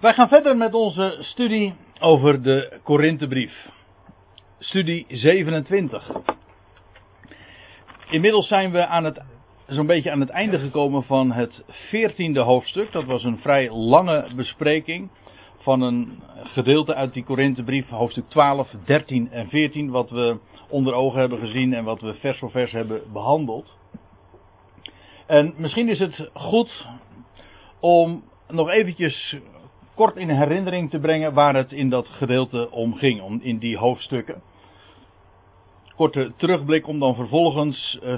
Wij gaan verder met onze studie over de Korinthebrief. Studie 27. Inmiddels zijn we aan het, zo'n beetje aan het einde gekomen van het 14e hoofdstuk. Dat was een vrij lange bespreking van een gedeelte uit die Korinthebrief, hoofdstuk 12, 13 en 14, wat we onder ogen hebben gezien en wat we vers voor vers hebben behandeld. En misschien is het goed om nog eventjes kort in herinnering te brengen waar het in dat gedeelte om ging, om, in die hoofdstukken. Korte terugblik om dan vervolgens eh,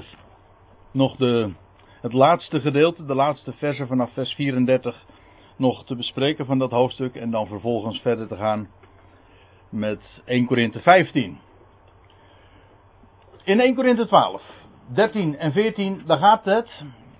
nog de, het laatste gedeelte, de laatste versen vanaf vers 34 nog te bespreken van dat hoofdstuk en dan vervolgens verder te gaan met 1 Korinthe 15. In 1 Korinthe 12, 13 en 14, daar gaat het,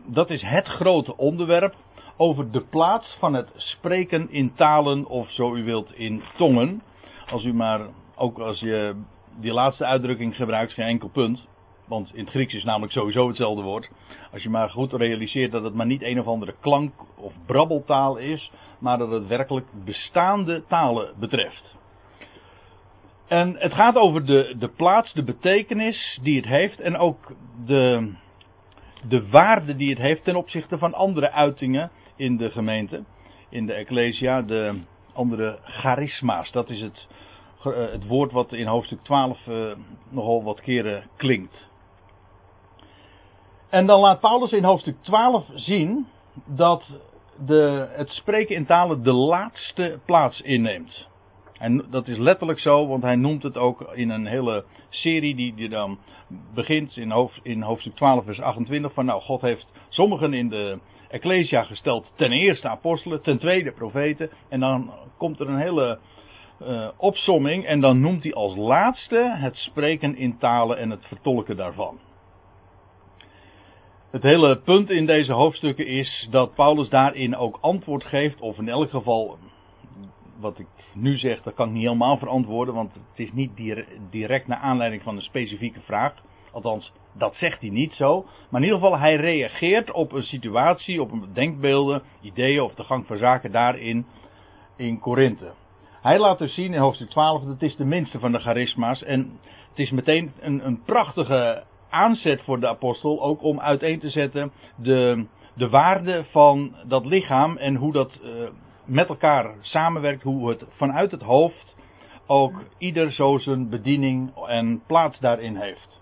dat is het grote onderwerp, over de plaats van het spreken in talen of zo u wilt in tongen. Als u maar, ook als je die laatste uitdrukking gebruikt, geen enkel punt. Want in het Grieks is namelijk sowieso hetzelfde woord. Als je maar goed realiseert dat het maar niet een of andere klank of brabbeltaal is, maar dat het werkelijk bestaande talen betreft. En het gaat over de, de plaats, de betekenis die het heeft en ook de, de waarde die het heeft ten opzichte van andere uitingen in de gemeente, in de Ecclesia, de andere charisma's. Dat is het, eh, het woord wat in hoofdstuk 12 uh, eh, nogal wat keren klinkt. En dan laat Paulus in hoofdstuk 12 zien dat de, het spreken in talen de laatste plaats inneemt. En dat is letterlijk zo, want hij noemt het ook in een hele serie die, die dan begint in, hoofd, in hoofdstuk 12, vers 28. Van nou, God heeft sommigen in de Ecclesia gesteld ten eerste apostelen, ten tweede profeten. En dan komt er een hele uh, opsomming en dan noemt hij als laatste het spreken in talen en het vertolken daarvan. Het hele punt in deze hoofdstukken is dat Paulus daarin ook antwoord geeft, of in elk geval, wat ik nu zeg, dat kan ik niet helemaal verantwoorden, want het is niet direct naar aanleiding van een specifieke vraag. Althans, dat zegt hij niet zo. Maar in ieder geval, hij reageert op een situatie, op een denkbeelden, ideeën of de gang van zaken daarin in Korinthe. Hij laat dus zien in hoofdstuk 12 dat het is de minste van de charisma's. En het is meteen een, een prachtige aanzet voor de apostel, ook om uiteen te zetten de, de waarde van dat lichaam en hoe dat uh, met elkaar samenwerkt, hoe het vanuit het hoofd ook ieder zo zijn bediening en plaats daarin heeft.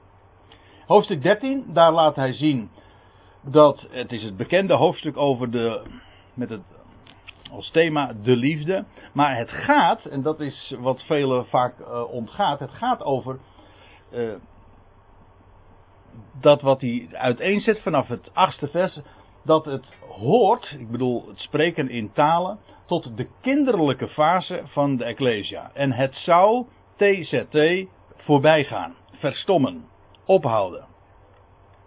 Hoofdstuk 13, daar laat hij zien dat het is het bekende hoofdstuk over de, met het als thema de liefde. Maar het gaat, en dat is wat velen vaak uh, ontgaat, het gaat over uh, dat wat hij uiteenzet vanaf het achtste vers, dat het hoort, ik bedoel het spreken in talen, tot de kinderlijke fase van de Ecclesia. En het zou TZT voorbij gaan, verstommen ophouden.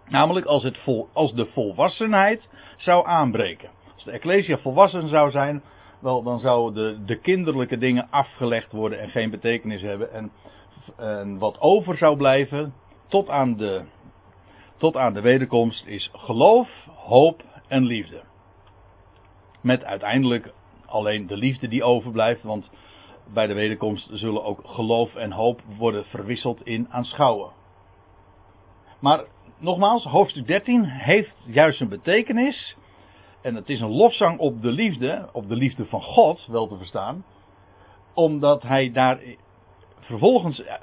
Namelijk als, het vol, als de volwassenheid zou aanbreken. Als de Ecclesia volwassen zou zijn, wel, dan zouden de, de kinderlijke dingen afgelegd worden en geen betekenis hebben. En, en wat over zou blijven tot aan, de, tot aan de wederkomst is geloof, hoop en liefde. Met uiteindelijk alleen de liefde die overblijft, want bij de wederkomst zullen ook geloof en hoop worden verwisseld in aanschouwen. Maar nogmaals, hoofdstuk 13 heeft juist een betekenis. En het is een lofzang op de liefde, op de liefde van God, wel te verstaan. Omdat hij daar vervolgens, eh,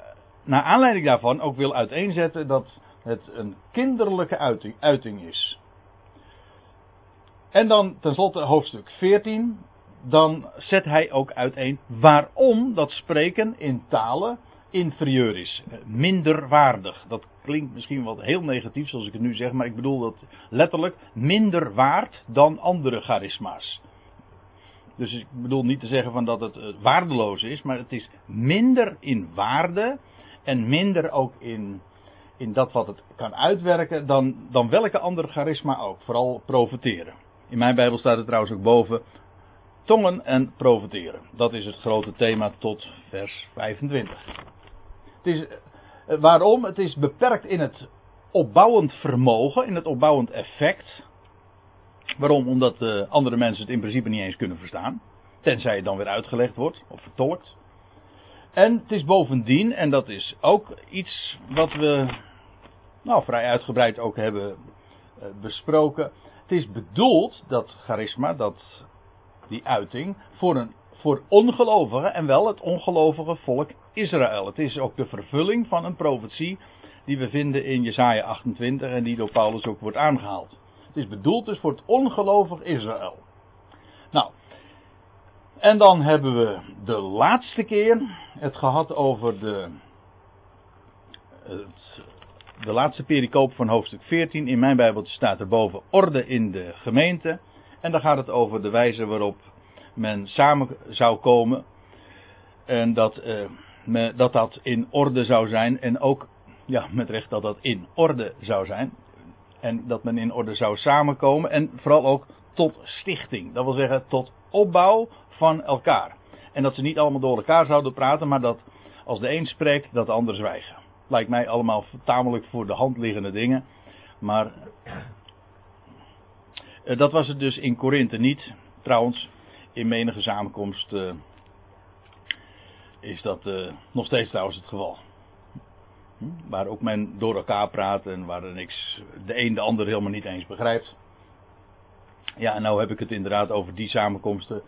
naar aanleiding daarvan, ook wil uiteenzetten dat het een kinderlijke uiting, uiting is. En dan tenslotte hoofdstuk 14. Dan zet hij ook uiteen waarom dat spreken in talen inferieur is, minder waardig. Dat klinkt misschien wat heel negatief zoals ik het nu zeg, maar ik bedoel dat letterlijk minder waard dan andere charisma's. Dus ik bedoel niet te zeggen van dat het eh, waardeloos is, maar het is minder in waarde en minder ook in, in dat wat het kan uitwerken dan, dan welke andere charisma ook. Vooral profiteren. In mijn Bijbel staat er trouwens ook boven tongen en profiteren. Dat is het grote thema tot vers 25. Het is, eh, waarom? Het is beperkt in het opbouwend vermogen, in het opbouwend effect. Waarom? Omdat uh, andere mensen het in principe niet eens kunnen verstaan. Tenzij het dan weer uitgelegd wordt of vertolkt. En het is bovendien, en dat is ook iets wat we nou, vrij uitgebreid ook hebben eh, besproken. Het is bedoeld, dat charisma, dat, die uiting, voor, een, voor ongelovigen en wel het ongelovige volk Israël. Het is ook de vervulling van een profetie die we vinden in Jesaja 28 en die door Paulus ook wordt aangehaald. Het is bedoeld dus voor het ongelovig Israël. Nou, en dan hebben we de laatste keer het gehad over de, het, de laatste pericoop van hoofdstuk 14. In mijn Bijbeltje staat er boven orde in de gemeente. En dan gaat het over de wijze waarop men samen zou komen. En dat, eh, dat dat in orde zou zijn. En ook, ja, met recht dat dat in orde zou zijn. En dat men in orde zou samenkomen. En vooral ook tot stichting. Dat wil zeggen tot opbouw van elkaar. En dat ze niet allemaal door elkaar zouden praten, maar dat als de een spreekt, dat de ander zwijgen. Lijkt mij allemaal tamelijk voor de hand liggende dingen. Maar eh, dat was het dus in Korinthe niet. Trouwens, in menige samenkomst uh, is dat uh, nog steeds trouwens het geval. Hm? Waar ook men door elkaar praat en waar er niks, de een de ander helemaal niet eens begrijpt. Ja, en nou heb ik het inderdaad over die samenkomsten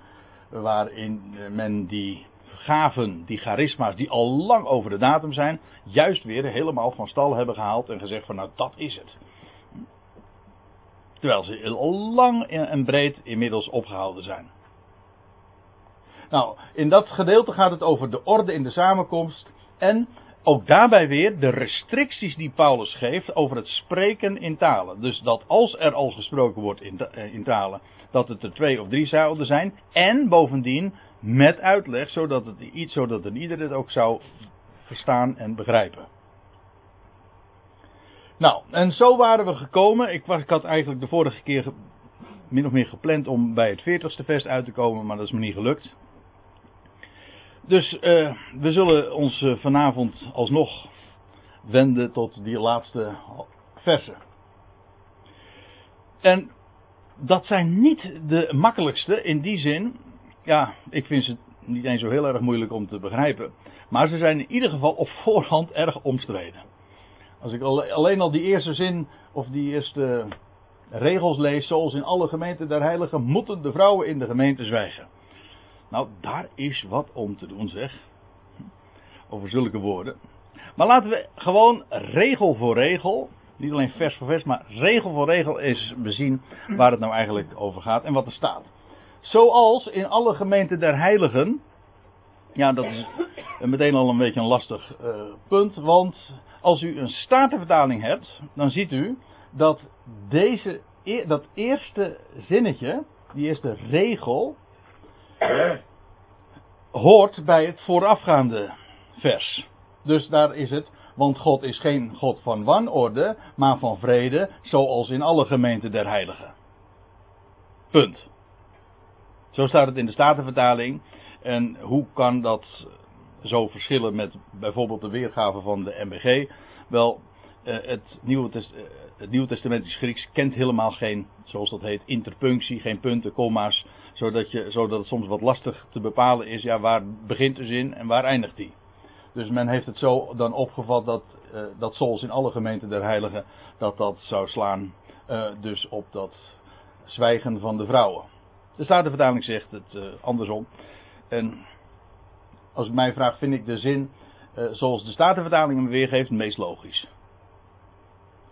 waarin men die gaven, die charisma's, die al lang over de datum zijn, juist weer helemaal van stal hebben gehaald en gezegd van nou dat is het. Terwijl ze al lang en breed inmiddels opgehouden zijn. Nou, in dat gedeelte gaat het over de orde in de samenkomst en ook daarbij weer de restricties die Paulus geeft over het spreken in talen. Dus dat als er al gesproken wordt in, eh, in talen, dat het er twee of drie zouden zijn. En bovendien met uitleg, zodat, het iets, zodat een ieder het ook zou verstaan en begrijpen. Nou, en zo waren we gekomen. Ik, ik had eigenlijk de vorige keer min of meer gepland om bij het 40ste vers uit te komen, maar dat is me niet gelukt. Dus uh, we zullen ons uh, vanavond alsnog wenden tot die laatste versen. En dat zijn niet de makkelijkste in die zin. Ja, ik vind ze niet eens zo heel erg moeilijk om te begrijpen. Maar ze zijn in ieder geval op voorhand erg omstreden. Als ik alleen al die eerste zin of die eerste regels lees, zoals in alle gemeenten der heiligen, moeten de vrouwen in de gemeente zwijgen. Nou, daar is wat om te doen, zeg. Over zulke woorden. Maar laten we gewoon regel voor regel, niet alleen vers voor vers, maar regel voor regel eens bezien waar het nou eigenlijk over gaat en wat er staat. Zoals in alle gemeenten der heiligen. Ja, dat is meteen al een beetje een lastig uh, punt. Want als u een statenvertaling hebt, dan ziet u dat deze, e-, dat eerste zinnetje, die eerste regel, hoort bij het voorafgaande vers. Dus daar is het, want God is geen God van wanorde, maar van vrede, zoals in alle gemeenten der heiligen. Punt. Zo staat het in de Statenvertaling. En hoe kan dat zo verschillen met bijvoorbeeld de weergave van de MBG? Wel, eh, het Nieuwe, eh, het Nieuwe Testamentisch Grieks kent helemaal geen, zoals dat heet, interpunctie, geen punten, komma's, zodat, je, zodat het soms wat lastig te bepalen is, ja, waar begint de zin en waar eindigt die. Dus men heeft het zo dan opgevat dat, uh, dat zoals in alle gemeenten der heiligen, dat dat zou slaan uh, dus op dat zwijgen van de vrouwen. De Statenvertaling zegt het uh, andersom. En als ik mij vraagt, vind ik de zin zoals de Statenvertaling hem weergeeft het meest logisch.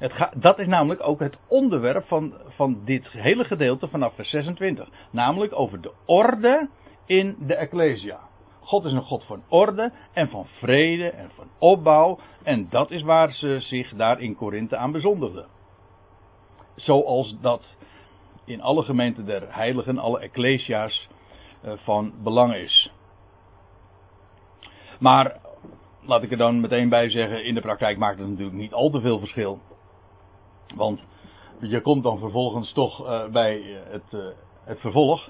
Het dat is namelijk ook het onderwerp van, van dit hele gedeelte vanaf vers 26. Namelijk over de orde in de Ecclesia. God is een God van orde en van vrede en van opbouw. En dat is waar ze zich daar in Korinthe aan bezondigden. Zoals dat in alle gemeenten der heiligen, alle ecclesia's eh, van belang is. Maar, laat ik er dan meteen bij zeggen, in de praktijk maakt het natuurlijk niet al te veel verschil. Want je komt dan vervolgens toch uh, bij het, uh, het vervolg.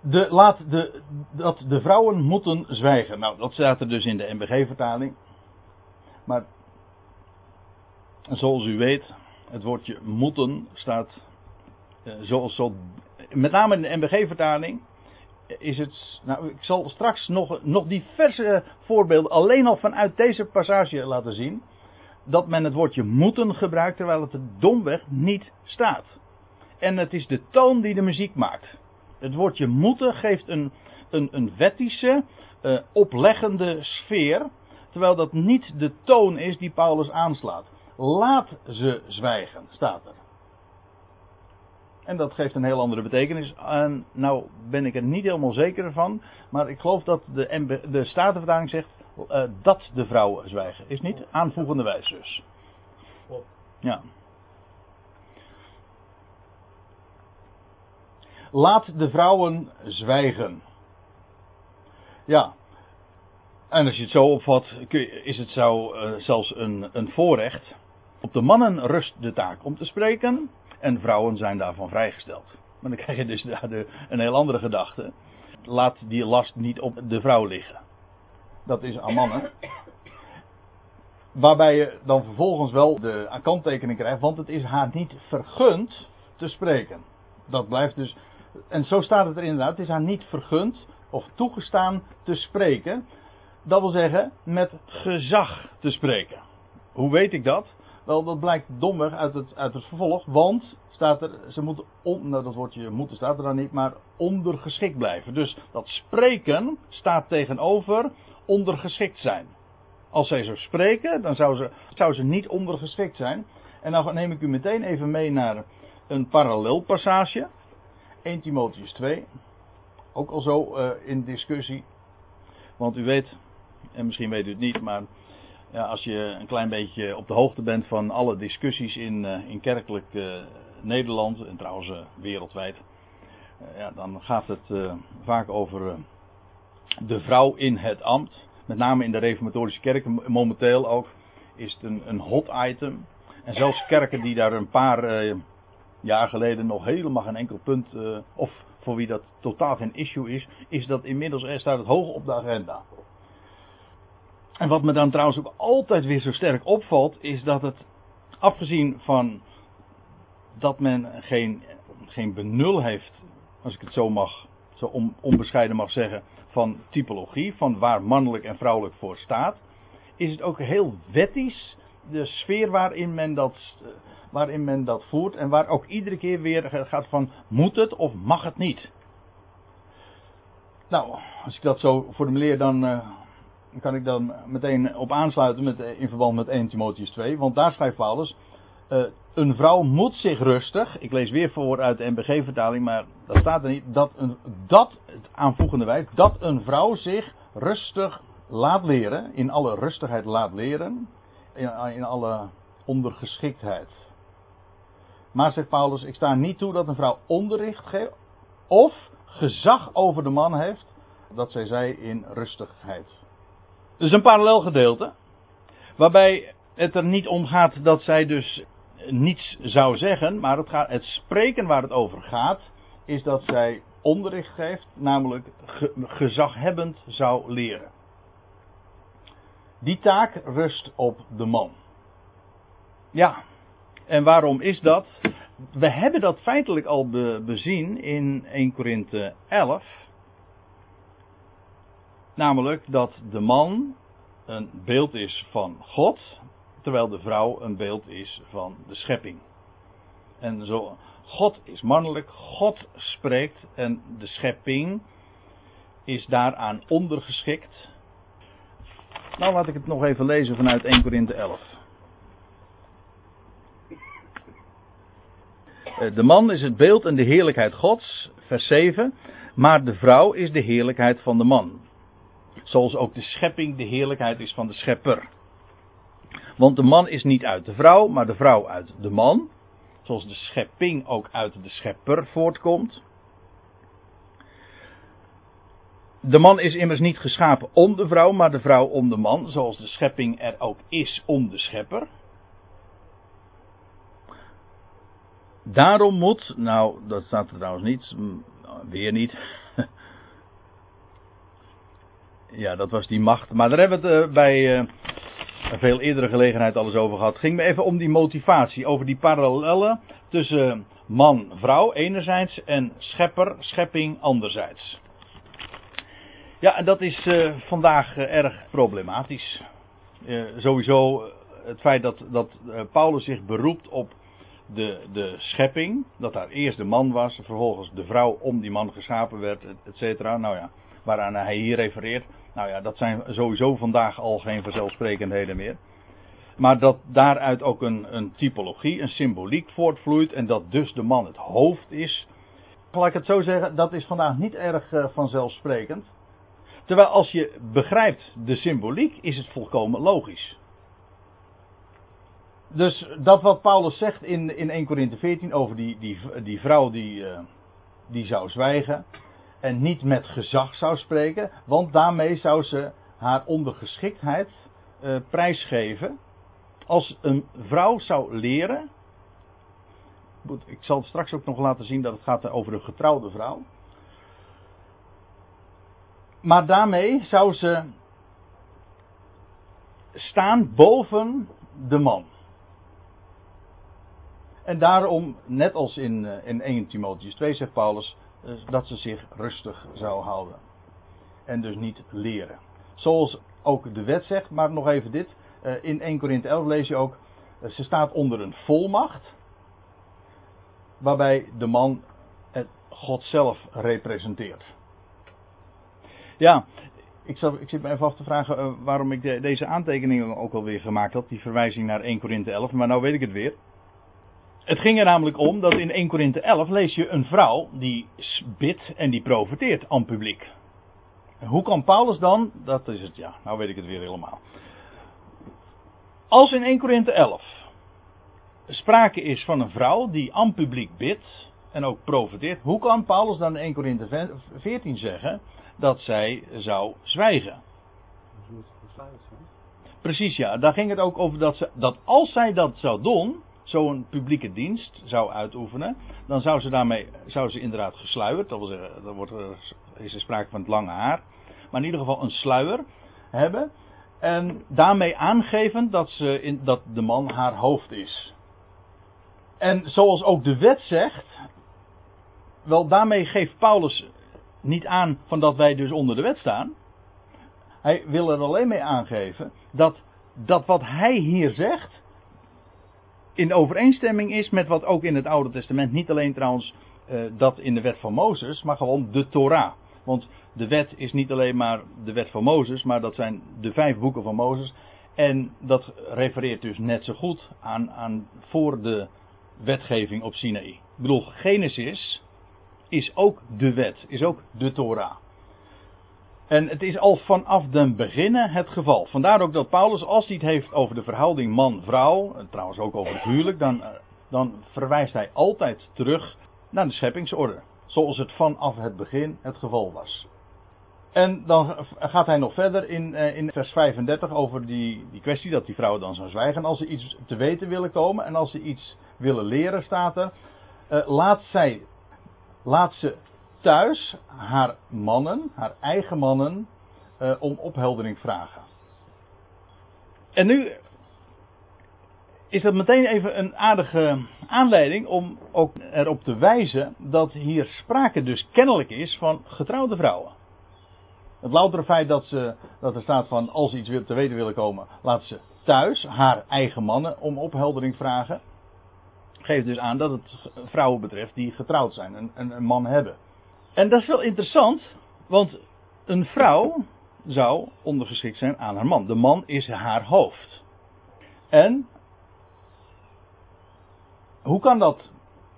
De, laat de, dat de vrouwen moeten zwijgen. Nou, dat staat er dus in de MBG-vertaling. Maar zoals u weet, het woordje moeten staat zoals zo met name in de MBG-vertaling, is het. Nou, ik zal straks nog, nog diverse voorbeelden alleen al vanuit deze passage laten zien. Dat men het woordje moeten gebruikt terwijl het er domweg niet staat. En het is de toon die de muziek maakt. Het woordje moeten geeft een, een, een wettische, uh, opleggende sfeer. Terwijl dat niet de toon is die Paulus aanslaat. Laat ze zwijgen, staat er. En dat geeft een heel andere betekenis. En nou ben ik er niet helemaal zeker van. Maar ik geloof dat de, de Statenvertaling zegt uh, dat de vrouwen zwijgen. Is niet aanvoegende wijs dus. Ja. Laat de vrouwen zwijgen. Ja. En als je het zo opvat, is het zo uh, zelfs een, een voorrecht. Op de mannen rust de taak om te spreken. En vrouwen zijn daarvan vrijgesteld. Maar dan krijg je dus de, een heel andere gedachte. Laat die last niet op de vrouw liggen. Dat is aan mannen. Waarbij je dan vervolgens wel de kanttekening krijgt, want het is haar niet vergund te spreken. Dat blijft dus. En zo staat het er inderdaad. Het is haar niet vergund of toegestaan te spreken. Dat wil zeggen, met gezag te spreken. Hoe weet ik dat? Wel, dat blijkt domweg uit het, uit het vervolg, want staat er, ze moeten, on, nou dat woordje moeten staat er dan niet, maar ondergeschikt blijven. Dus dat spreken staat tegenover ondergeschikt zijn. Als zij zo spreken, dan zou ze, zou ze niet ondergeschikt zijn. En dan neem ik u meteen even mee naar een parallelpassage. 1 Timotheus 2. Ook al zo uh, in discussie. Want u weet, en misschien weet u het niet, maar ja, als je een klein beetje op de hoogte bent van alle discussies in, uh, in kerkelijk uh, Nederland en trouwens wereldwijd, ja, dan gaat het vaak over de vrouw in het ambt. Met name in de reformatorische kerken momenteel ook is het een, een hot item. En zelfs kerken die daar een paar jaar geleden nog helemaal geen enkel punt, of voor wie dat totaal geen issue is, is dat inmiddels er staat het hoog op de agenda. En wat me dan trouwens ook altijd weer zo sterk opvalt, is dat het, afgezien van dat men geen, geen benul heeft, als ik het zo mag, zo on, onbescheiden mag zeggen, van typologie, van waar mannelijk en vrouwelijk voor staat, is het ook heel wettisch de sfeer waarin men dat, waarin men dat voert en waar ook iedere keer weer gaat van moet het of mag het niet. Nou, als ik dat zo formuleer, dan uh, kan ik dan meteen op aansluiten met, in verband met 1 Timotheus 2. Want daar schrijft Paulus. Uh, een vrouw moet zich rustig. Ik lees weer voor uit de NBG-vertaling, maar dat staat er niet. Dat, een, dat het aanvoegende wijs. Dat een vrouw zich rustig laat leren. In alle rustigheid laat leren. In, in alle ondergeschiktheid. Maar zegt Paulus: Ik sta niet toe dat een vrouw onderricht geeft. Of gezag over de man heeft. Dat zij zij in rustigheid. Dus een parallel gedeelte. Waarbij het er niet om gaat dat zij dus niets zou zeggen. Maar het, gaat, het spreken waar het over gaat. Is dat zij onderricht geeft. Namelijk gezaghebbend zou leren. Die taak rust op de man. Ja. En waarom is dat? We hebben dat feitelijk al bezien in 1 Korinthe 11. Namelijk dat de man een beeld is van God, terwijl de vrouw een beeld is van de schepping. En zo, God is mannelijk, God spreekt en de schepping is daaraan ondergeschikt. Nou laat ik het nog even lezen vanuit 1 Korinthe 11. Eh, de man is het beeld en de heerlijkheid Gods, vers 7. Maar de vrouw is de heerlijkheid van de man. Zoals ook de schepping de heerlijkheid is van de schepper. Want de man is niet uit de vrouw, maar de vrouw uit de man. Zoals de schepping ook uit de schepper voortkomt. De man is immers niet geschapen om de vrouw, maar de vrouw om de man. Zoals de schepping er ook is om de schepper. Daarom moet, nou dat staat er trouwens niet, weer niet. Ja, dat was die macht. Maar daar hebben we het uh, bij uh, veel eerdere gelegenheid alles over gehad. Ging me even om die motivatie, over die parallellen tussen man, vrouw enerzijds en schepper, schepping anderzijds. Ja, en dat is uh, vandaag uh, erg problematisch. Uh, sowieso het feit dat, dat Paulus zich beroept op de, de schepping, dat daar eerst de man was, vervolgens de vrouw om die man geschapen werd, et cetera. Nou ja, waaraan hij hier refereert. Nou ja, dat zijn sowieso vandaag al geen vanzelfsprekendheden meer. Maar dat daaruit ook een, een typologie, een symboliek voortvloeit en dat dus de man het hoofd is. Laat ik het zo zeggen, dat is vandaag niet erg uh, vanzelfsprekend. Terwijl als je begrijpt de symboliek, is het volkomen logisch. Dus dat wat Paulus zegt in, in 1 Corinthië 14 over die, die, die vrouw die, uh, die zou zwijgen en niet met gezag zou spreken, want daarmee zou ze haar ondergeschiktheid uh, prijsgeven. Als een vrouw zou leren, ik zal straks ook nog laten zien dat het gaat over een getrouwde vrouw. Maar daarmee zou ze staan boven de man. En daarom, net als in, eh, in 1 Timotheus 2 zegt Paulus, eh, dat ze zich rustig zou houden. En dus niet leren. Zoals ook de wet zegt, maar nog even dit. Eh, in 1 Korinthe 11 lees je ook, ze staat onder een volmacht. Waarbij de man God zelf representeert. Ja, ik, zal, ik zit me even af te vragen waarom ik de, deze aantekeningen ook alweer gemaakt had. Die verwijzing naar 1 Korinthe 11, maar nou weet ik het weer. Het ging er namelijk om dat in 1 Korinthe 11 lees je een vrouw die bidt en die profeteert aan publiek. hoe kan Paulus dan, dat is het ja, nou weet ik het weer helemaal. Als in 1 Korinthe 11 sprake is van een vrouw die aan publiek bidt en ook profeteert, hoe kan Paulus dan in 1 Korinthe 14 zeggen dat zij zou zwijgen? Precies ja, daar ging het ook over dat, ze, dat als zij dat zou doen, zo'n publieke dienst zou uitoefenen, dan zou ze daarmee zou ze inderdaad gesluierd, dat wil zeggen, dan wordt is er sprake van het lange haar, maar in ieder geval een sluier hebben. En daarmee aangeven dat, ze in, dat de man haar hoofd is. En zoals ook de wet zegt, wel daarmee geeft Paulus niet aan van dat wij dus onder de wet staan. Hij wil er alleen mee aangeven dat, dat wat hij hier zegt, in overeenstemming is met wat ook in het Oude Testament, niet alleen trouwens uh, dat in de wet van Mozes, maar gewoon de Torah. Want de wet is niet alleen maar de wet van Mozes, maar dat zijn de vijf boeken van Mozes. En dat refereert dus net zo goed aan, aan voor de wetgeving op Sinaï. Ik bedoel, Genesis is ook de wet, is ook de Torah. En het is al vanaf den beginnen het geval. Vandaar ook dat Paulus, als hij het heeft over de verhouding man-vrouw, trouwens ook over het huwelijk, dan, eh, dan verwijst hij altijd terug naar de scheppingsorde. Zoals het vanaf het begin het geval was. En dan gaat hij nog verder in, eh, in vers 35 over die, die kwestie dat die vrouwen dan zou zwijgen. Als ze iets te weten willen komen en als ze iets willen leren, staat er. Uh, laat, zij, laat ze thuis haar mannen, haar eigen mannen, uh, om opheldering vragen. En nu is dat meteen even een aardige aanleiding om ook erop te wijzen dat hier sprake dus kennelijk is van getrouwde vrouwen. Het loutere feit dat, ze, dat er staat van als ze iets te weten willen komen, laat ze thuis haar eigen mannen om opheldering vragen. Geeft dus aan dat het vrouwen betreft die getrouwd zijn en een man hebben. En dat is wel interessant, want een vrouw zou ondergeschikt zijn aan haar man. De man is haar hoofd. En hoe kan dat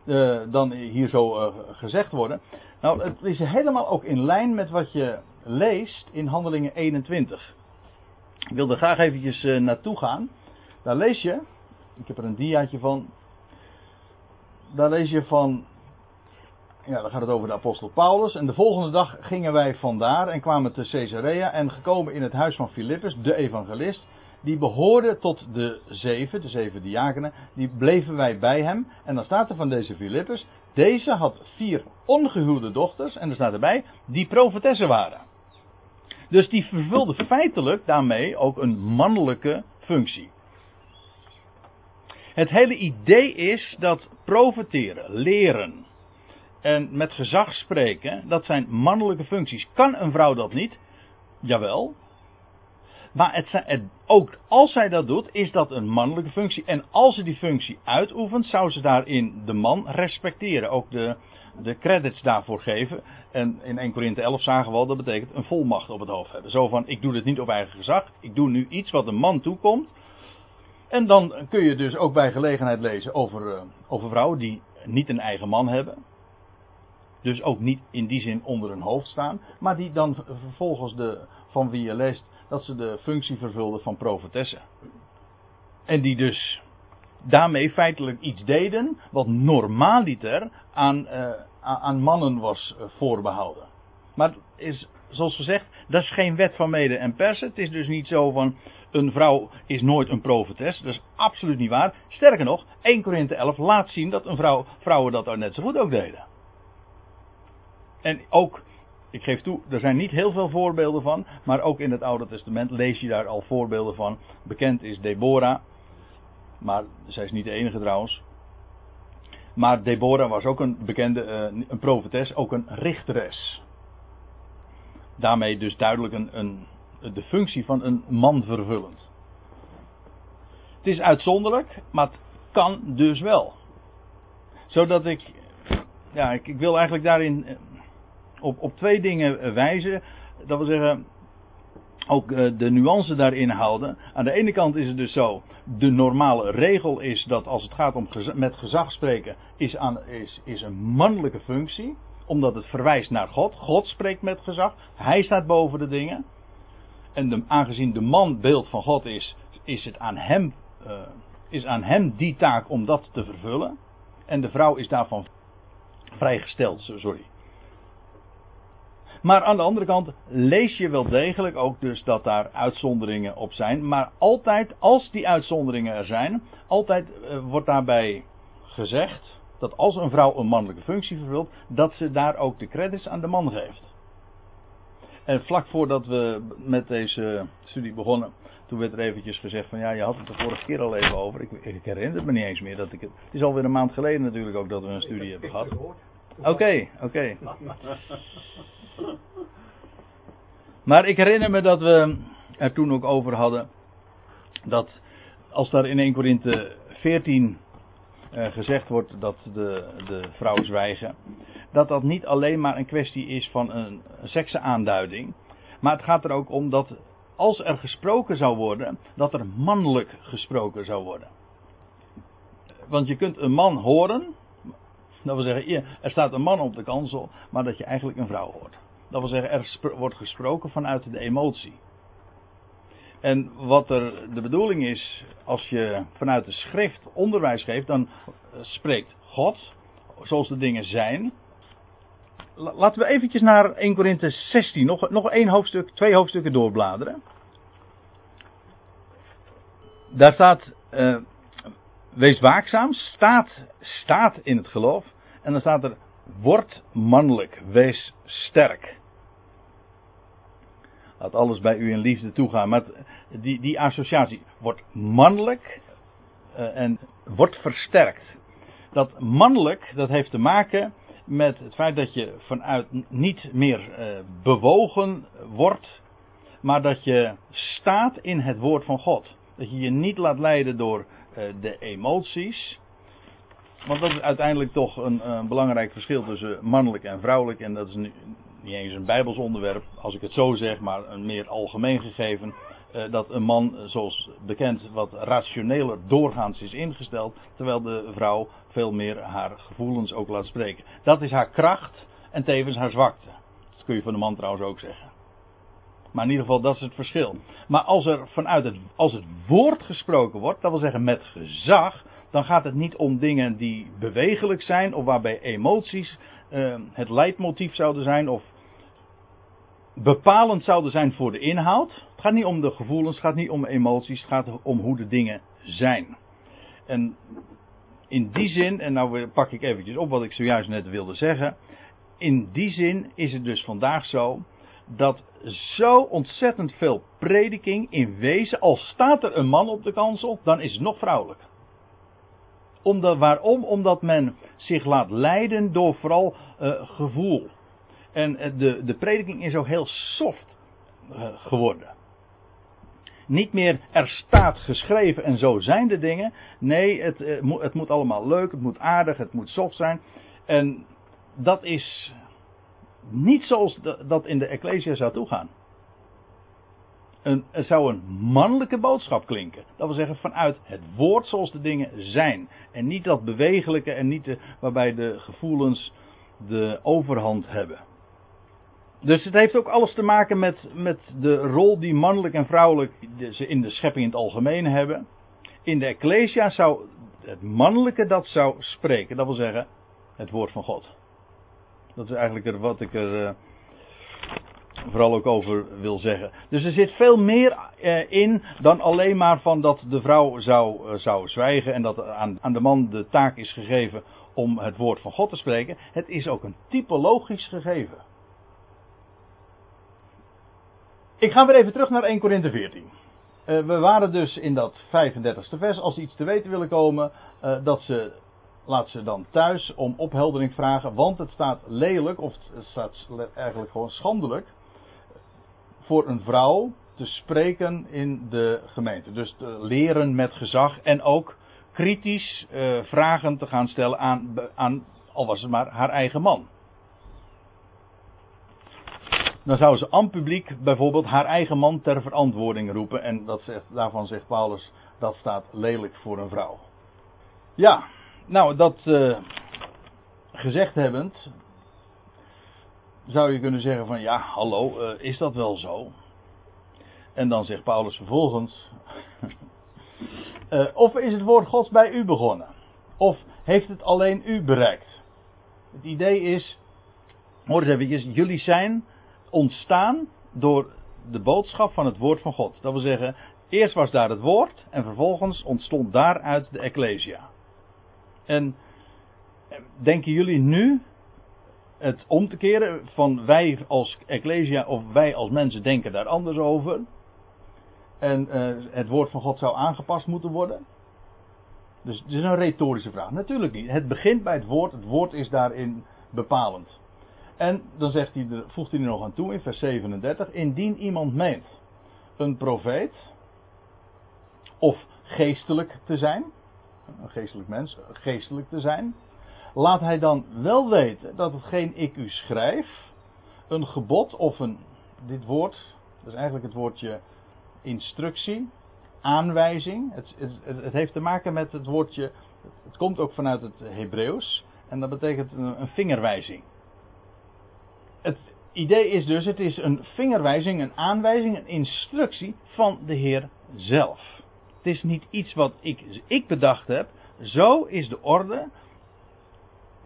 uh, dan hier zo uh, gezegd worden? Nou, het is helemaal ook in lijn met wat je leest in Handelingen 21. Ik wil graag eventjes uh, naartoe gaan. Daar lees je, ik heb er een diaatje van. Daar lees je van ja, dan gaat het over de apostel Paulus. En de volgende dag gingen wij vandaar en kwamen te Caesarea en gekomen in het huis van Filippus, de evangelist. Die behoorde tot de zeven, de zeven diakenen. Die bleven wij bij hem. En dan staat er van deze Filippus. Deze had vier ongehuwde dochters. En er staat erbij, die profetessen waren. Dus die vervulde feitelijk daarmee ook een mannelijke functie. Het hele idee is dat profeteren, leren en met gezag spreken, dat zijn mannelijke functies. Kan een vrouw dat niet? Jawel. Maar het, ook als zij dat doet, is dat een mannelijke functie. En als ze die functie uitoefent, zou ze daarin de man respecteren. Ook de, de credits daarvoor geven. En in 1 Corinthe 11 zagen we al, dat betekent een volmacht op het hoofd hebben. Zo van, ik doe dit niet op eigen gezag. Ik doe nu iets wat een man toekomt. En dan kun je dus ook bij gelegenheid lezen over, uh, over vrouwen die niet een eigen man hebben. Dus ook niet in die zin onder hun hoofd staan. Maar die dan vervolgens de, van wie je leest dat ze de functie vervulden van profetessen. En die dus daarmee feitelijk iets deden wat normaliter aan, uh, aan mannen was uh, voorbehouden. Maar is, zoals gezegd, dat is geen wet van mede en persen. Het is dus niet zo van een vrouw is nooit een profetes. Dat is absoluut niet waar. Sterker nog, 1 Korinthe 11 laat zien dat een vrouw, vrouwen dat ook net zo goed ook deden. En ook, ik geef toe, er zijn niet heel veel voorbeelden van. Maar ook in het Oude Testament lees je daar al voorbeelden van. Bekend is Deborah. Maar zij is niet de enige trouwens. Maar Deborah was ook een bekende, uh, een profetes, ook een richteres. Daarmee dus duidelijk een, een, de functie van een man vervullend. Het is uitzonderlijk, maar het kan dus wel. Zodat ik, ja, ik, ik wil eigenlijk daarin eh, op, op twee dingen wijzen. Dat wil zeggen, ook eh, de nuance daarin houden. Aan de ene kant is het dus zo, de normale regel is dat als het gaat om met gezag spreken, is, aan, is, is een mannelijke functie. Omdat het verwijst naar God. God spreekt met gezag. Hij staat boven de dingen. En de, aangezien de man beeld van God is, is het aan hem, uh, is aan hem die taak om dat te vervullen. En de vrouw is daarvan vrijgesteld, sorry. Maar aan de andere kant lees je wel degelijk ook dus dat daar uitzonderingen op zijn. Maar altijd, als die uitzonderingen er zijn, altijd uh, wordt daarbij gezegd dat als een vrouw een mannelijke functie vervult, dat ze daar ook de credits aan de man geeft. En vlak voordat we met deze studie begonnen, toen werd er eventjes gezegd van ja, je had het de vorige keer al even over. Ik, ik herinner me niet eens meer dat ik het. Het is alweer een maand geleden natuurlijk ook dat we een studie hebben gehad. Oké, oké. Maar ik herinner me dat we er toen ook over hadden. Dat als daar in 1 Korinthe 14 uh, gezegd wordt dat de, de vrouw zwijgen. Dat dat niet alleen maar een kwestie is van een, sekseaanduiding. Maar het gaat er ook om dat als er gesproken zou worden, dat er mannelijk gesproken zou worden. Want je kunt een man horen, dat wil zeggen, er staat een man op de kansel, maar dat je eigenlijk een vrouw hoort. Dat wil zeggen, er wordt gesproken vanuit de emotie. En wat er de bedoeling is, als je vanuit de schrift onderwijs geeft, dan spreekt God, zoals de dingen zijn. Laten we eventjes naar 1 Korinthe 16, nog, nog één hoofdstuk, twee hoofdstukken doorbladeren. Daar staat, uh, wees waakzaam, staat, staat in het geloof. En dan staat er, word mannelijk, wees sterk. Laat alles bij u in liefde toegaan. Maar die, die associatie wordt mannelijk uh, en wordt versterkt. Dat mannelijk, dat heeft te maken met het feit dat je vanuit niet meer uh, bewogen wordt, maar dat je staat in het woord van God. Dat je je niet laat leiden door uh, de emoties. Want dat is uiteindelijk toch een, een, belangrijk verschil tussen mannelijk en vrouwelijk. En dat is nu, niet eens een bijbels onderwerp, als ik het zo zeg, maar een meer algemeen gegeven. Uh, dat een man, zoals bekend, wat rationeler doorgaans is ingesteld, terwijl de vrouw veel meer haar gevoelens ook laat spreken. Dat is haar kracht en tevens haar zwakte. Dat kun je van de man trouwens ook zeggen. Maar in ieder geval, dat is het verschil. Maar als er vanuit het, als het woord gesproken wordt, dat wil zeggen met gezag, dan gaat het niet om dingen die bewegelijk zijn of waarbij emoties uh, het leidmotief zouden zijn of bepalend zouden zijn voor de inhoud. Het gaat niet om de gevoelens, het gaat niet om emoties, het gaat om hoe de dingen zijn. En in die zin, en nou pak ik eventjes op wat ik zojuist net wilde zeggen. In die zin is het dus vandaag zo dat zo ontzettend veel prediking in wezen, als staat er een man op de kansel, dan is het nog vrouwelijk. Omdat, waarom? Omdat men zich laat leiden door vooral uh, gevoel. En uh, de, de prediking is ook heel soft uh, geworden. Niet meer er staat geschreven en zo zijn de dingen. Nee, het, het moet allemaal leuk, het moet aardig, het moet soft zijn. En dat is niet zoals dat in de Ecclesia zou toegaan. Een, er zou een mannelijke boodschap klinken. Dat wil zeggen vanuit het woord zoals de dingen zijn. En niet dat bewegelijke en niet waarbij de gevoelens de overhand hebben. Dus het heeft ook alles te maken met, met de rol die mannelijk en vrouwelijk ze in de schepping in het algemeen hebben. In de Ecclesia zou het mannelijke dat zou spreken. Dat wil zeggen het woord van God. Dat is eigenlijk wat ik er uh, vooral ook over wil zeggen. Dus er zit veel meer uh, in dan alleen maar van dat de vrouw zou, uh, zou zwijgen en dat aan, aan de man de taak is gegeven om het woord van God te spreken. Het is ook een typologisch gegeven. Ik ga weer even terug naar 1 Korinthe 14. we waren dus in dat 35ste vers. Als ze iets te weten willen komen, dat ze laat ze dan thuis om opheldering vragen, want het staat lelijk, of het staat eigenlijk gewoon schandelijk, voor een vrouw te spreken in de gemeente. Dus te leren met gezag en ook kritisch uh, vragen te gaan stellen aan, aan, al was het maar haar eigen man. Dan zou ze aan publiek bijvoorbeeld haar eigen man ter verantwoording roepen. En dat zegt, daarvan zegt Paulus, dat staat lelijk voor een vrouw. Ja, nou, dat uh, gezegd hebbend, zou je kunnen zeggen van ja, hallo, uh, is dat wel zo? En dan zegt Paulus vervolgens, uh, of is het woord Gods bij u begonnen? Of heeft het alleen u bereikt? Het idee is, hoor eens eventjes, jullie zijn ontstaan door de boodschap van het woord van God. Dat wil zeggen, eerst was daar het woord en vervolgens ontstond daaruit de Ecclesia. En denken jullie nu het om te keren van wij als Ecclesia of wij als mensen denken daar anders over? En uh, het woord van God zou aangepast moeten worden? Dus het is een retorische vraag. Natuurlijk niet. Het begint bij het woord. Het woord is daarin bepalend. En dan zegt hij, voegt hij er nog aan toe in vers 37. Indien iemand meent een profeet of geestelijk te zijn een geestelijk mens, geestelijk te zijn, laat hij dan wel weten dat hetgeen ik u schrijf, een gebod of een, dit woord, dat is eigenlijk het woordje instructie, aanwijzing. Het, het, het, heeft te maken met het woordje, het komt ook vanuit het Hebreeuws en dat betekent een, een vingerwijzing. Het idee is dus, het is een vingerwijzing, een aanwijzing, een instructie van de Heer zelf. Het is niet iets wat ik, ik bedacht heb. Zo is de orde.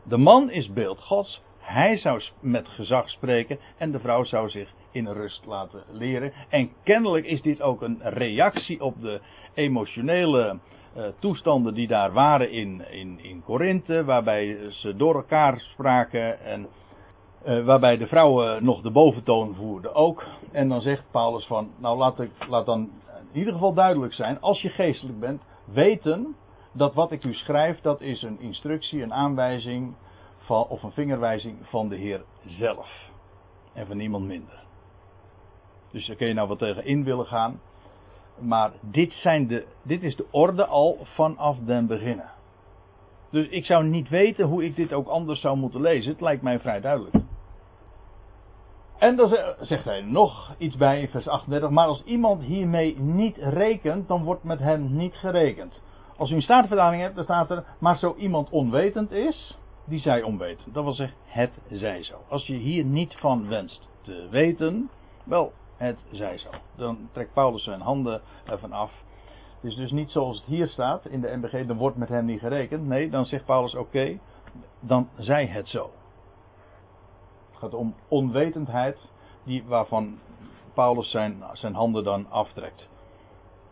De man is beeld Gods. Hij zou met gezag spreken en de vrouw zou zich in rust laten leren. En kennelijk is dit ook een reactie op de emotionele uh, toestanden die daar waren in, in, in Korinthe, waarbij ze door elkaar spraken en uh, waarbij de vrouwen nog de boventoon voerden ook. En dan zegt Paulus van, nou laat, ik, laat dan in ieder geval duidelijk zijn, als je geestelijk bent, weten dat wat ik u schrijf, dat is een instructie, een aanwijzing van, of een vingerwijzing van de Heer zelf. En van niemand minder. Dus daar kun je nou wat tegen in willen gaan. Maar dit, zijn de, dit is de orde al vanaf den beginnen. Dus ik zou niet weten hoe ik dit ook anders zou moeten lezen. Het lijkt mij vrij duidelijk. En dan zegt hij nog iets bij in vers 38. Maar als iemand hiermee niet rekent, dan wordt met hem niet gerekend. Als u een staatvertaling hebt, dan staat er. Maar zo iemand onwetend is, die zij onwetend. Dat wil zeggen, het zij zo. Als je hier niet van wenst te weten, wel, het zij zo. Dan trekt Paulus zijn handen ervan af. Het is dus niet zoals het hier staat in de MBG, dan wordt met hem niet gerekend. Nee, dan zegt Paulus oké, dan zij het zo. Het gaat om onwetendheid die, waarvan Paulus zijn, zijn handen dan aftrekt.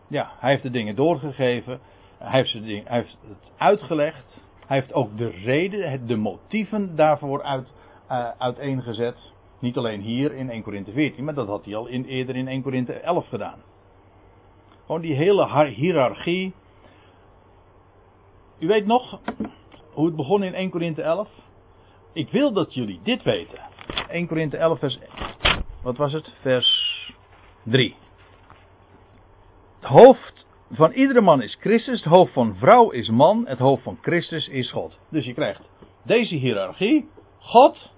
Ja, hij heeft de dingen doorgegeven. Hij heeft, heeft het uitgelegd. Hij heeft ook de reden, de motieven daarvoor uit, uh, uiteengezet. Niet alleen hier in 1 Korinthe 14, maar dat had hij al in, eerder in 1 Korinthe 11 gedaan. Gewoon die hele hiërarchie u weet nog hoe het begon in 1 Korinthe 11? Ik wil dat jullie dit weten. 1 Korinthe 11 vers, wat was het? Vers 3. Het hoofd van iedere man is Christus, het hoofd van vrouw is man, het hoofd van Christus is God. Dus je krijgt deze hiërarchie, God,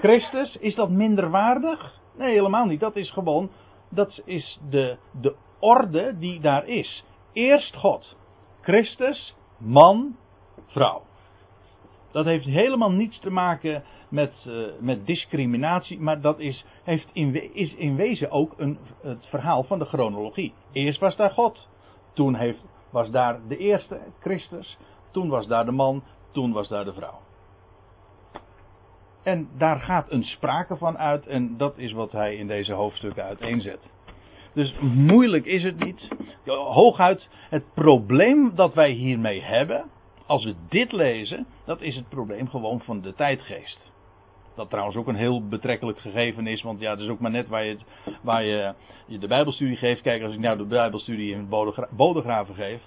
Christus, is dat minderwaardig? Nee, helemaal niet. Dat is gewoon, dat is de, de orde die daar is. Eerst God, Christus, man, vrouw. Dat heeft helemaal niets te maken met, uh, met discriminatie, maar dat is, heeft in, is in wezen ook een, het verhaal van de chronologie. Eerst was daar God, toen heeft, was daar de eerste, Christus, toen was daar de man, toen was daar de vrouw. En daar gaat een sprake van uit en dat is wat hij in deze hoofdstukken uiteenzet. Dus moeilijk is het niet. Hooguit het probleem dat wij hiermee hebben, als we dit lezen, dat is het probleem gewoon van de tijdgeest. Dat trouwens ook een heel betrekkelijk gegeven is, want ja, dat is ook maar net waar je, waar je, de Bijbelstudie geeft. Kijk, als ik nou de Bijbelstudie in Bodegraven geef,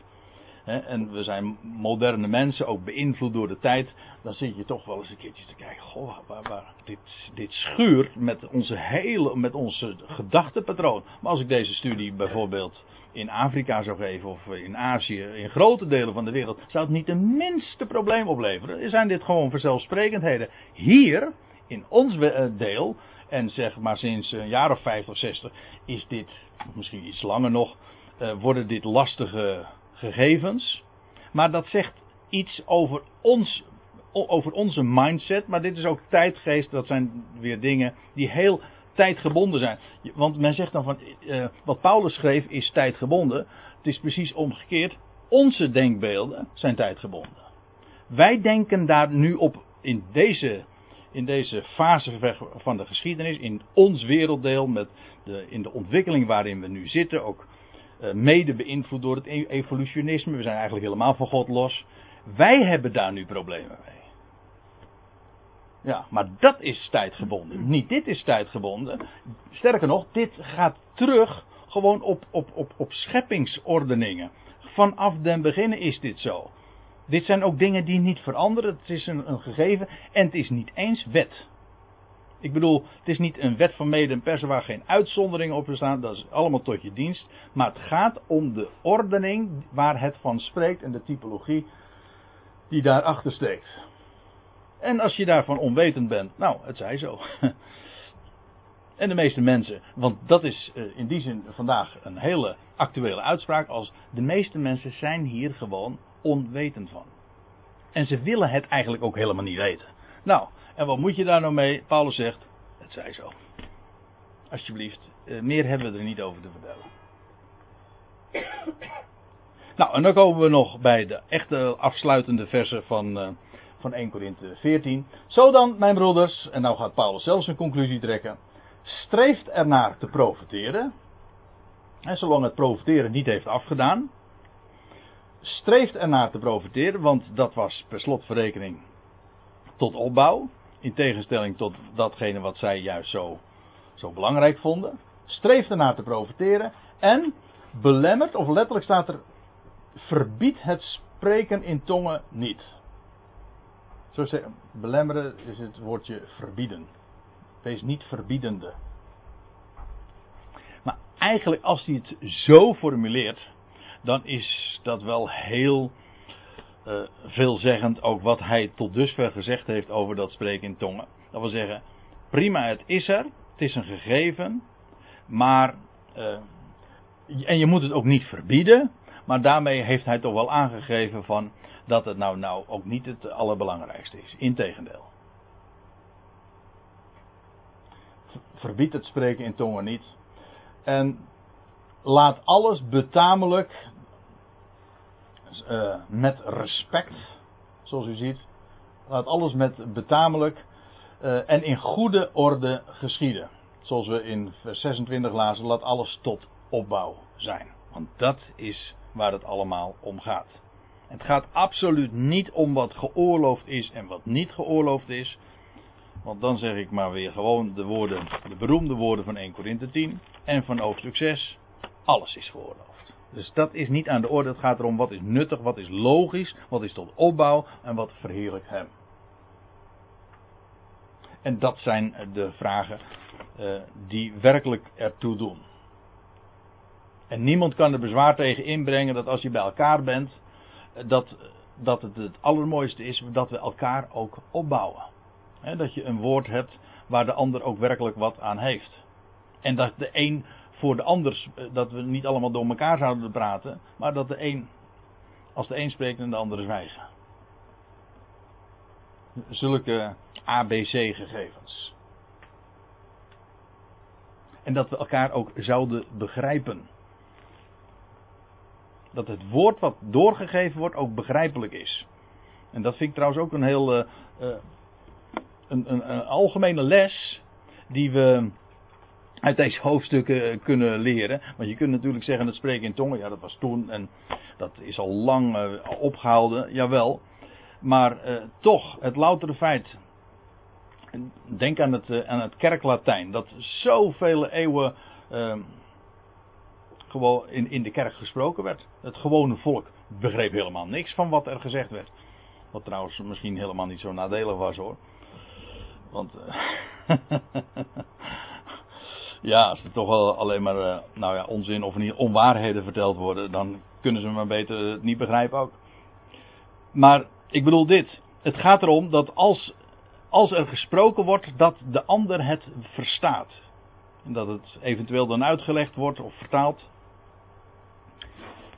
en we zijn moderne mensen, ook beïnvloed door de tijd, dan zit je toch wel eens een keertje te kijken, goh, waar, waar, dit, dit schuurt met onze hele, met onze gedachtepatroon. Maar als ik deze studie bijvoorbeeld in Afrika zou geven of in Azië, in grote delen van de wereld, zou het niet de minste probleem opleveren. Zijn dit gewoon vanzelfsprekendheden. Hier, in ons eh, deel, en zeg maar sinds een jaar of 50 of 60, is dit, misschien iets langer nog, uh, worden dit lastige gegevens. Maar dat zegt iets over ons, over onze mindset, maar dit is ook tijdgeest, dat zijn weer dingen die heel tijdgebonden zijn. Want men zegt dan van, uh, wat Paulus schreef is tijdgebonden. Het is precies omgekeerd. Onze denkbeelden zijn tijdgebonden. Wij denken daar nu op in deze, in deze fase van de geschiedenis, in ons werelddeel, met de, in de ontwikkeling waarin we nu zitten, ook mede beïnvloed door het e-, evolutionisme. We zijn eigenlijk helemaal van God los. Wij hebben daar nu problemen mee. Ja, maar dat is tijdgebonden. Niet dit is tijdgebonden. Sterker nog, dit gaat terug gewoon op, op, op, op scheppingsordeningen. Vanaf den beginnen is dit zo. Dit zijn ook dingen die niet veranderen. Het is een, een gegeven en het is niet eens wet. Ik bedoel, het is niet een wet van mede en persen waar geen uitzonderingen op staan. Dat is allemaal tot je dienst. Maar het gaat om de ordening waar het van spreekt en de typologie die daarachter steekt. En als je daarvan onwetend bent, nou, het zij zo. En de meeste mensen, want dat is eh, in die zin vandaag een hele actuele uitspraak, als de meeste mensen zijn hier gewoon onwetend van. En ze willen het eigenlijk ook helemaal niet weten. Nou, en wat moet je daar nou mee? Paulus zegt, het zij zo. Alsjeblieft, eh, meer hebben we er niet over te vertellen. Nou, en dan komen we nog bij de echte afsluitende versen van, uh, van 1 Korinthe 14. Zo dan, mijn broeders, en nou gaat Paulus zelfs een conclusie trekken. Streeft ernaar te profiteren. En zolang het profiteren niet heeft afgedaan. Streeft ernaar te profiteren, want dat was per slotverrekening tot opbouw. In tegenstelling tot datgene wat zij juist zo, zo belangrijk vonden. Streeft ernaar te profiteren. En belemmert, of letterlijk staat er, verbiedt het spreken in tongen niet. Zo zeggen, belemmeren is het woordje verbieden. Wees niet verbiedende. Maar eigenlijk als hij het zo formuleert, dan is dat wel heel uh, veelzeggend ook wat hij tot dusver gezegd heeft over dat spreken in tongen. Dat wil zeggen, prima het is er, het is een gegeven, maar uh, en je moet het ook niet verbieden, maar daarmee heeft hij toch wel aangegeven van dat het nou, nou ook niet het allerbelangrijkste is. Integendeel. Verbied het spreken in tongen niet. En laat alles betamelijk, uh, met respect, zoals u ziet. Laat alles met betamelijk uh, en in goede orde geschieden. Zoals we in vers 26 lazen, laat alles tot opbouw zijn. Want dat is waar het allemaal om gaat. Het gaat absoluut niet om wat geoorloofd is en wat niet geoorloofd is. Want dan zeg ik maar weer gewoon de woorden, de beroemde woorden van 1 Korinthe 10 en van hoofdstuk 6. Alles is geoorloofd. Dus dat is niet aan de orde. Het gaat erom wat is nuttig, wat is logisch, wat is tot opbouw en wat verheerlijkt hem. En dat zijn de vragen uh, die werkelijk ertoe doen. En niemand kan er bezwaar tegen inbrengen dat als je bij elkaar bent, eh, dat, dat het het allermooiste is dat we elkaar ook opbouwen. dat je een woord hebt waar de ander ook werkelijk wat aan heeft. En dat de een voor de ander, eh, dat we niet allemaal door elkaar zouden praten, maar dat de een, als de een spreekt en de andere zwijgen. Zulke ABC-gegevens. En dat we elkaar ook zouden begrijpen. Dat het woord wat doorgegeven wordt ook begrijpelijk is. En dat vind ik trouwens ook een heel. Uh, een, een, een, algemene les. die we uit deze hoofdstukken kunnen leren. Want je kunt natuurlijk zeggen: het spreken in tongen, ja, dat was toen en dat is al lang uh, opgehouden, jawel. Maar uh, toch, het loutere feit Denk aan het, uh, aan het kerklatijn, dat zoveel eeuwen uh, gewoon in, in de kerk gesproken werd. Het gewone volk begreep helemaal niks van wat er gezegd werd. Wat trouwens misschien helemaal niet zo nadelig was hoor. Want ja, als er toch wel alleen maar uh, nou ja, onzin of niet onwaarheden verteld worden, dan kunnen ze maar beter het niet begrijpen ook. Maar ik bedoel dit. Het gaat erom dat als als er gesproken wordt, dat de ander het verstaat. En dat het eventueel dan uitgelegd wordt of vertaald.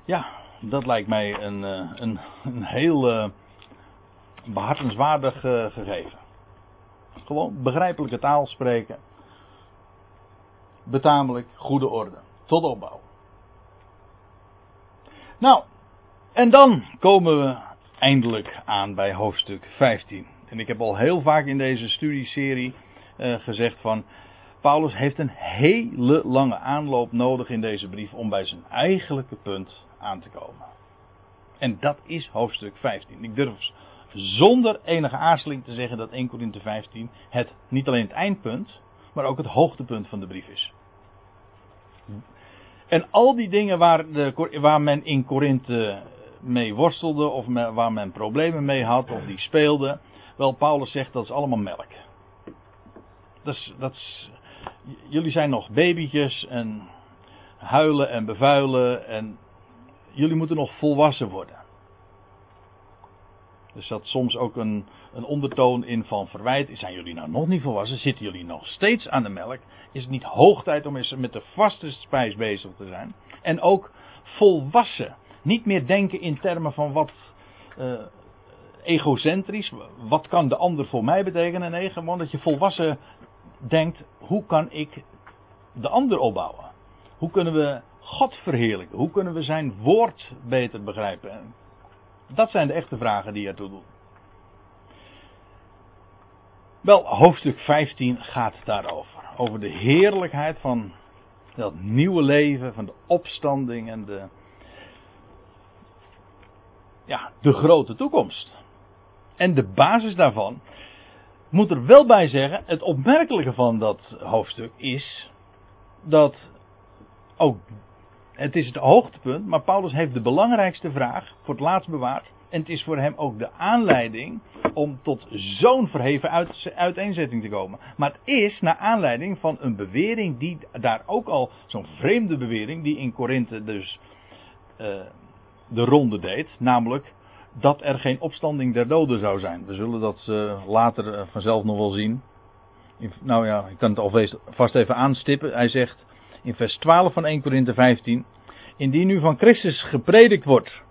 Ja, dat lijkt mij een, eh, een, een heel behartenswaardig gegeven. Gewoon begrijpelijke taal spreken. Betamelijk, goede orde. Tot opbouw. Nou, en dan komen we eindelijk aan bij hoofdstuk 15. En ik heb al heel vaak in deze studieserie uh, gezegd van. Paulus heeft een hele lange aanloop nodig in deze brief om bij zijn eigenlijke punt aan te komen. En dat is hoofdstuk 15. Ik durf zonder enige aarzeling te zeggen dat 1 Corinthe 15 het niet alleen het eindpunt, maar ook het hoogtepunt van de brief is. En al die dingen waar, de, waar men in Korinthe mee worstelde, of waar men problemen mee had, of die speelde, wel, Paulus zegt dat is allemaal melk. Dat is, dat jullie zijn nog babytjes en huilen en bevuilen en jullie moeten nog volwassen worden. Dus dat soms ook een, een ondertoon in van verwijt. Zijn jullie nou nog niet volwassen? Zitten jullie nog steeds aan de melk? Is het niet hoog tijd om eens met de vaste spijs bezig te zijn? En ook volwassen. Niet meer denken in termen van wat, uh, egocentrisch. Wat kan de ander voor mij betekenen? Nee, gewoon dat je volwassen denkt: hoe kan ik de ander opbouwen? Hoe kunnen we God verheerlijken? Hoe kunnen we zijn woord beter begrijpen? Dat zijn de echte vragen die ertoe doen. Wel, hoofdstuk 15 gaat daarover. Over de heerlijkheid van dat nieuwe leven, van de opstanding en de, ja, de grote toekomst en de basis daarvan. Moet er wel bij zeggen, het opmerkelijke van dat hoofdstuk is dat ook, het is het hoogtepunt, maar Paulus heeft de belangrijkste vraag voor het laatst bewaard. En het is voor hem ook de aanleiding om tot zo'n verheven uiteenzetting te komen. Maar het is naar aanleiding van een bewering die daar ook al, zo'n vreemde bewering, die in Korinthe dus uh, de ronde deed. Namelijk dat er geen opstanding der doden zou zijn. We zullen dat uh, later uh, vanzelf nog wel zien. Nou ja, ik kan het alvast vast even aanstippen. Hij zegt in vers 12 van 1 Korinthe 15: Indien nu van Christus gepredikt wordt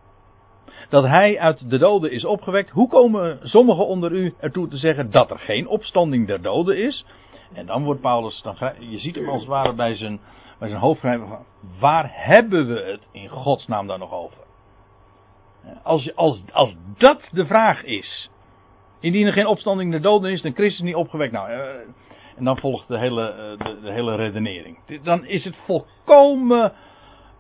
dat hij uit de doden is opgewekt, hoe komen sommigen onder u ertoe te zeggen dat er geen opstanding der doden is? En dan wordt Paulus, dan, je ziet hem als het ware bij zijn, bij zijn hoofd van, waar hebben we het in godsnaam dan nog over? Als, als, als dat de vraag is. Indien er geen opstanding der doden is, dan Christus niet opgewekt. Nou, uh, en dan volgt de hele, uh, de, hele redenering. Dan is het volkomen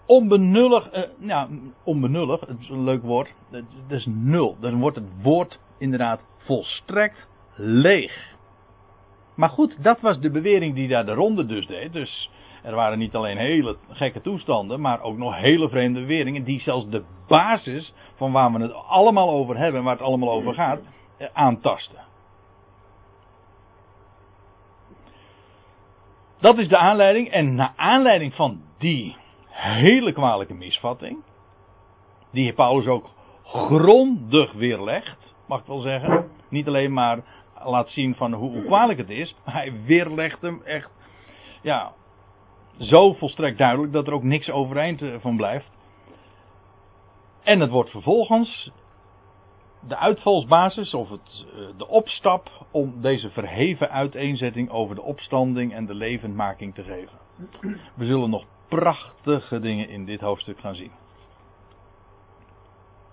onbenullig. Uh, nou, onbenullig, het is een leuk woord. Dat is nul. Dan wordt het woord inderdaad volstrekt leeg. Maar goed, dat was de bewering die daar de ronde dus deed. Dus er waren niet alleen hele gekke toestanden, maar ook nog hele vreemde beweringen die zelfs de basis van waar we het allemaal over hebben en waar het allemaal over gaat, eh, aantasten. Dat is de aanleiding. En naar aanleiding van die hele kwalijke misvatting, die Paulus ook grondig weerlegt, mag ik wel zeggen. Niet alleen maar laat zien van hoe, hoe kwalijk het is, maar hij weerlegt hem echt, ja, zo volstrekt duidelijk dat er ook niks overeind eh, van blijft. En het wordt vervolgens de uitvalsbasis of het, eh, de opstap om deze verheven uiteenzetting over de opstanding en de levendmaking te geven. We zullen nog prachtige dingen in dit hoofdstuk gaan zien.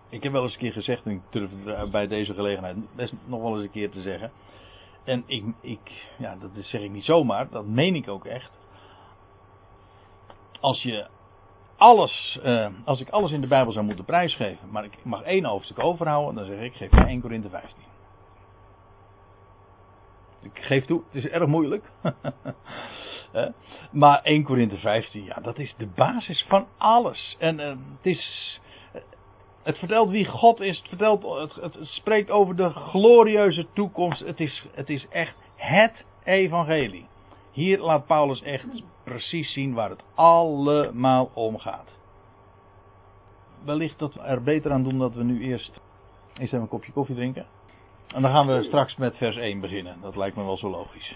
Ik heb wel eens een keer gezegd, en ik durf het bij deze gelegenheid best nog wel eens een keer te zeggen. En ik, ik ja, dat zeg ik niet zomaar, dat meen ik ook echt. Als je alles, uh, als ik alles in de Bijbel zou moeten prijsgeven, maar ik mag één hoofdstuk overhouden, dan zeg ik, geef mij 1 Korinthe 15. Ik geef toe, het is erg moeilijk. maar 1 Korinthe 15, ja, dat is de basis van alles. En uh, het is. Het vertelt wie God is. Het, vertelt, het, spreekt over de glorieuze toekomst. Het is, het is echt het evangelie. Hier laat Paulus echt precies zien waar het allemaal om gaat. Wellicht dat we er beter aan doen dat we nu eerst eens even een kopje koffie drinken. En dan gaan we straks met vers 1 beginnen. Dat lijkt me wel zo logisch.